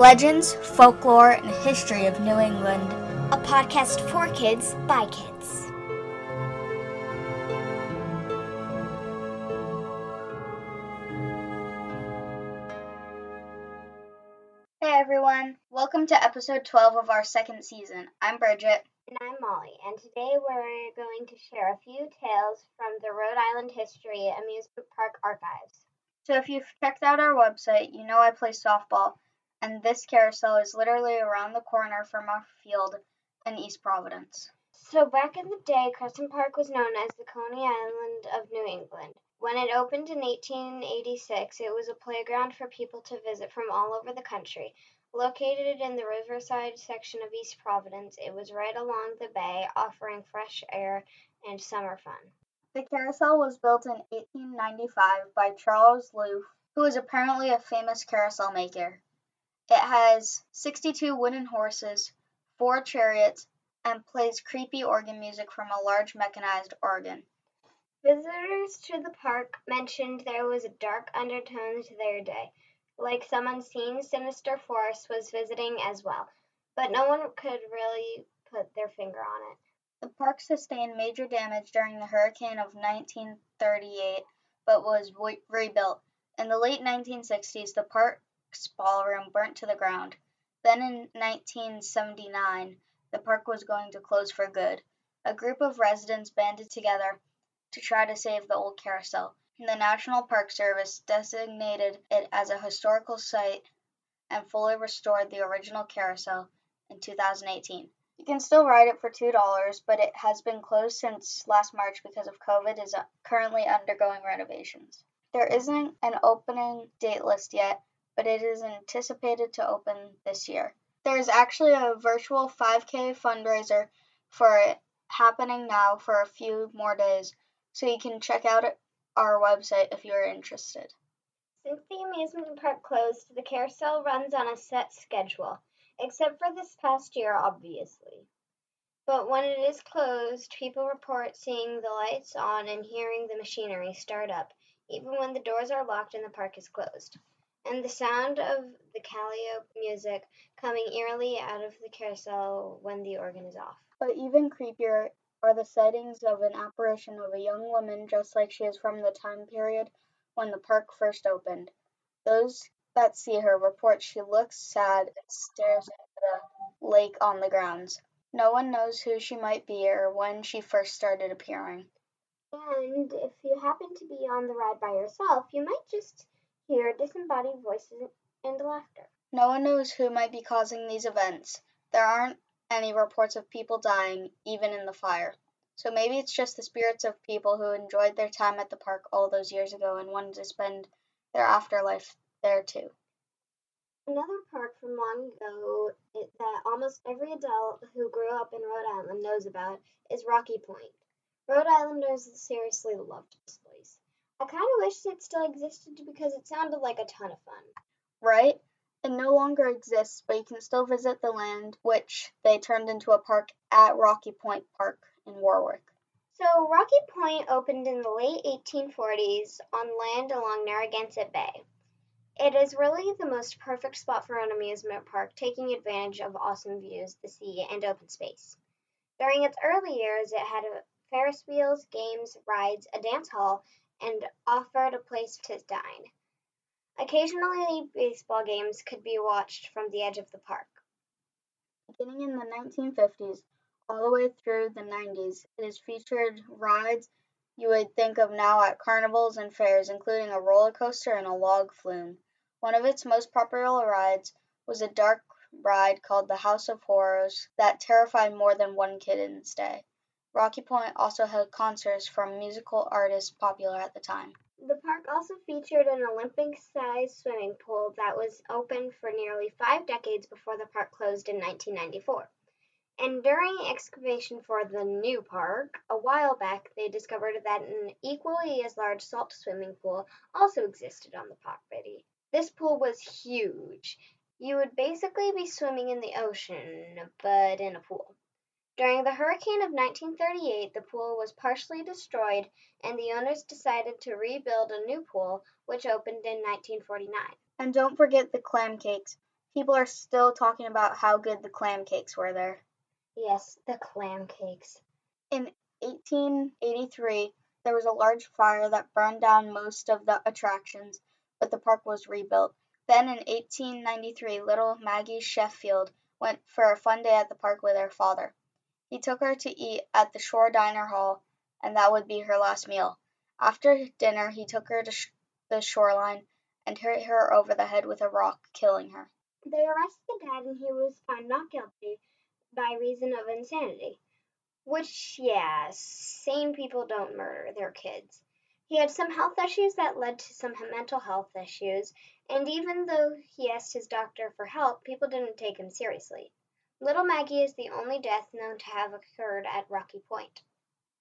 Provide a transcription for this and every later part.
legends, folklore, and history of New England. A podcast for kids by kids. Hey everyone, welcome to episode 12 of our second season. I'm Bridget. And I'm Molly, and today we're going to share a few tales from the Rhode Island History Amusement Park archives. So if you've checked out our website, you know I play softball, and this carousel is literally around the corner from our field in East Providence. So back in the day, Crescent Park was known as the Coney Island of New England. When it opened in 1886, it was a playground for people to visit from all over the country. Located in the riverside section of East Providence, it was right along the bay, offering fresh air and summer fun. The carousel was built in 1895 by Charles Looff, who was apparently a famous carousel maker. It has 62 wooden horses, four chariots, and plays creepy organ music from a large mechanized organ. Visitors to the park mentioned there was a dark undertone to their day, like some unseen sinister force was visiting as well, but no one could really put their finger on it. The park sustained major damage during the hurricane of 1938 but was re- rebuilt. In the late 1960s, the park's ballroom burnt to the ground. Then in 1979, the park was going to close for good. A group of residents banded together to try to save the old carousel. The National Park Service designated it as a historical site and fully restored the original carousel in 2018. You can still ride it for $2, but it has been closed since last March because of COVID is uh, currently undergoing renovations. There isn't an opening date list yet, but it is anticipated to open this year. There is actually a virtual 5K fundraiser for it happening now for a few more days, so you can check out our website if you are interested. Since the amusement park closed, the carousel runs on a set schedule, except for this past year, obviously. But when it is closed, people report seeing the lights on and hearing the machinery start up, even when the doors are locked and the park is closed. And the sound of the calliope music coming eerily out of the carousel when the organ is off. But even creepier are the sightings of an apparition of a young woman dressed like she is from the time period when the park first opened. Those that see her report she looks sad and stares into the lake on the grounds. No one knows who she might be or when she first started appearing. And if you happen to be on the ride by yourself, you might just hear disembodied voices and laughter. No one knows who might be causing these events. There aren't any reports of people dying, even in the fire. So maybe it's just the spirits of people who enjoyed their time at the park all those years ago and wanted to spend their afterlife there too. Another park from long ago that almost every adult who grew up in Rhode Island knows about is Rocky Point. Rhode Islanders seriously loved this place. I kind of wish it still existed because it sounded like a ton of fun. Right? It no longer exists, but you can still visit the land which they turned into a park at Rocky Point Park in Warwick. So, Rocky Point opened in the late 1840s on land along Narragansett Bay. It is really the most perfect spot for an amusement park, taking advantage of awesome views, the sea, and open space. During its early years, it had Ferris wheels, games, rides, a dance hall, and offered a place to dine. Occasionally, baseball games could be watched from the edge of the park. Beginning in the 1950s, all the way through the 90s, it has featured rides you would think of now at carnivals and fairs, including a roller coaster and a log flume. One of its most popular rides was a dark ride called the House of Horrors that terrified more than one kid in its day. Rocky Point also held concerts from musical artists popular at the time. The park also featured an Olympic sized swimming pool that was open for nearly five decades before the park closed in 1994. And during excavation for the new park, a while back, they discovered that an equally as large salt swimming pool also existed on the property. This pool was huge. You would basically be swimming in the ocean, but in a pool. During the hurricane of 1938, the pool was partially destroyed, and the owners decided to rebuild a new pool, which opened in 1949. And don't forget the clam cakes. People are still talking about how good the clam cakes were there. Yes, the clam cakes. In 1883, there was a large fire that burned down most of the attractions, but the park was rebuilt. Then in 1893, little Maggie Sheffield went for a fun day at the park with her father. He took her to eat at the Shore Dinner Hall, and that would be her last meal. After dinner, he took her to sh- the shoreline and hit her over the head with a rock, killing her. They arrested the Dad and he was found not guilty by reason of insanity. Which, yeah, sane people don't murder their kids. He had some health issues that led to some mental health issues, and even though he asked his doctor for help, people didn't take him seriously. Little Maggie is the only death known to have occurred at Rocky Point.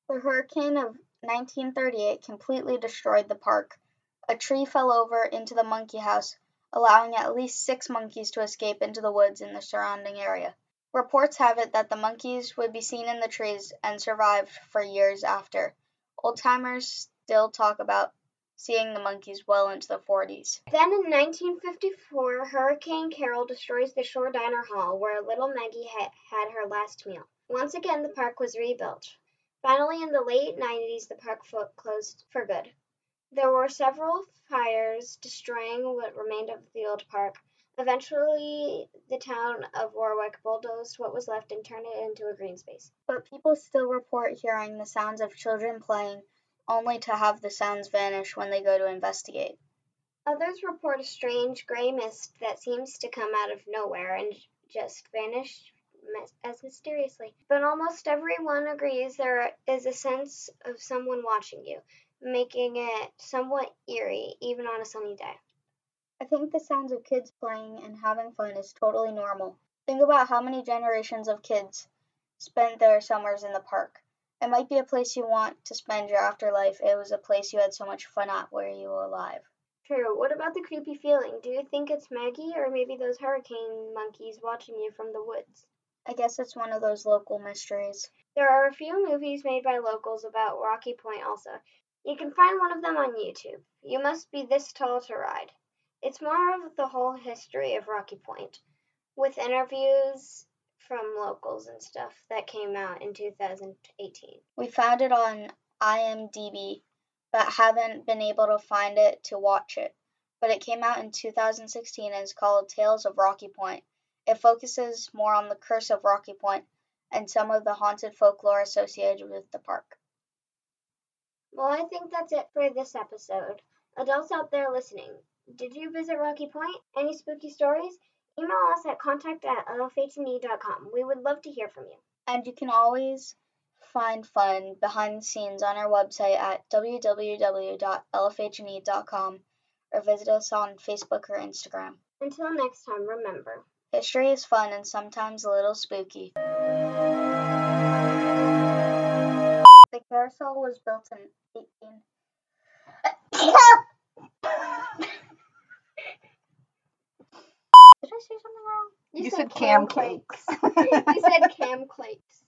The hurricane of 1938 completely destroyed the park. A tree fell over into the monkey house, allowing at least six monkeys to escape into the woods in the surrounding area. Reports have it that the monkeys would be seen in the trees and survived for years after. Old timers still talk about seeing the monkeys well into the 40s. Then in 1954, Hurricane Carol destroys the Shore Dinner Hall where little Maggie ha- had her last meal. Once again, the park was rebuilt. Finally, in the late 90s, the park fo- closed for good. There were several fires destroying what remained of the old park. Eventually, the town of Warwick bulldozed what was left and turned it into a green space. But people still report hearing the sounds of children playing, only to have the sounds vanish when they go to investigate. Others report a strange gray mist that seems to come out of nowhere and just vanish as mysteriously. But almost everyone agrees there is a sense of someone watching you, making it somewhat eerie even on a sunny day. I think the sounds of kids playing and having fun is totally normal. Think about how many generations of kids spent their summers in the park. It might be a place you want to spend your afterlife. It was a place you had so much fun at where you were alive. True. What about the creepy feeling? Do you think it's Maggie or maybe those hurricane monkeys watching you from the woods? I guess it's one of those local mysteries. There are a few movies made by locals about Rocky Point also. You can find one of them on YouTube. You must be this tall to ride. It's more of the whole history of Rocky Point, with interviews from locals and stuff that came out in 2018. We found it on IMDb, but haven't been able to find it to watch it. But it came out in 2016 and is called Tales of Rocky Point. It focuses more on the curse of Rocky Point and some of the haunted folklore associated with the park. Well, I think that's it for this episode. Adults out there listening, did you visit Rocky Point? Any spooky stories? Email us at contact at lfhne.com. We would love to hear from you. And you can always find fun behind the scenes on our website at www.lfhne.com or visit us on Facebook or Instagram. Until next time, remember. History is fun and sometimes a little spooky. The carousel was built in 18. I say something wrong? You, you said, said, cam cakes. cakes. you said cam cakes.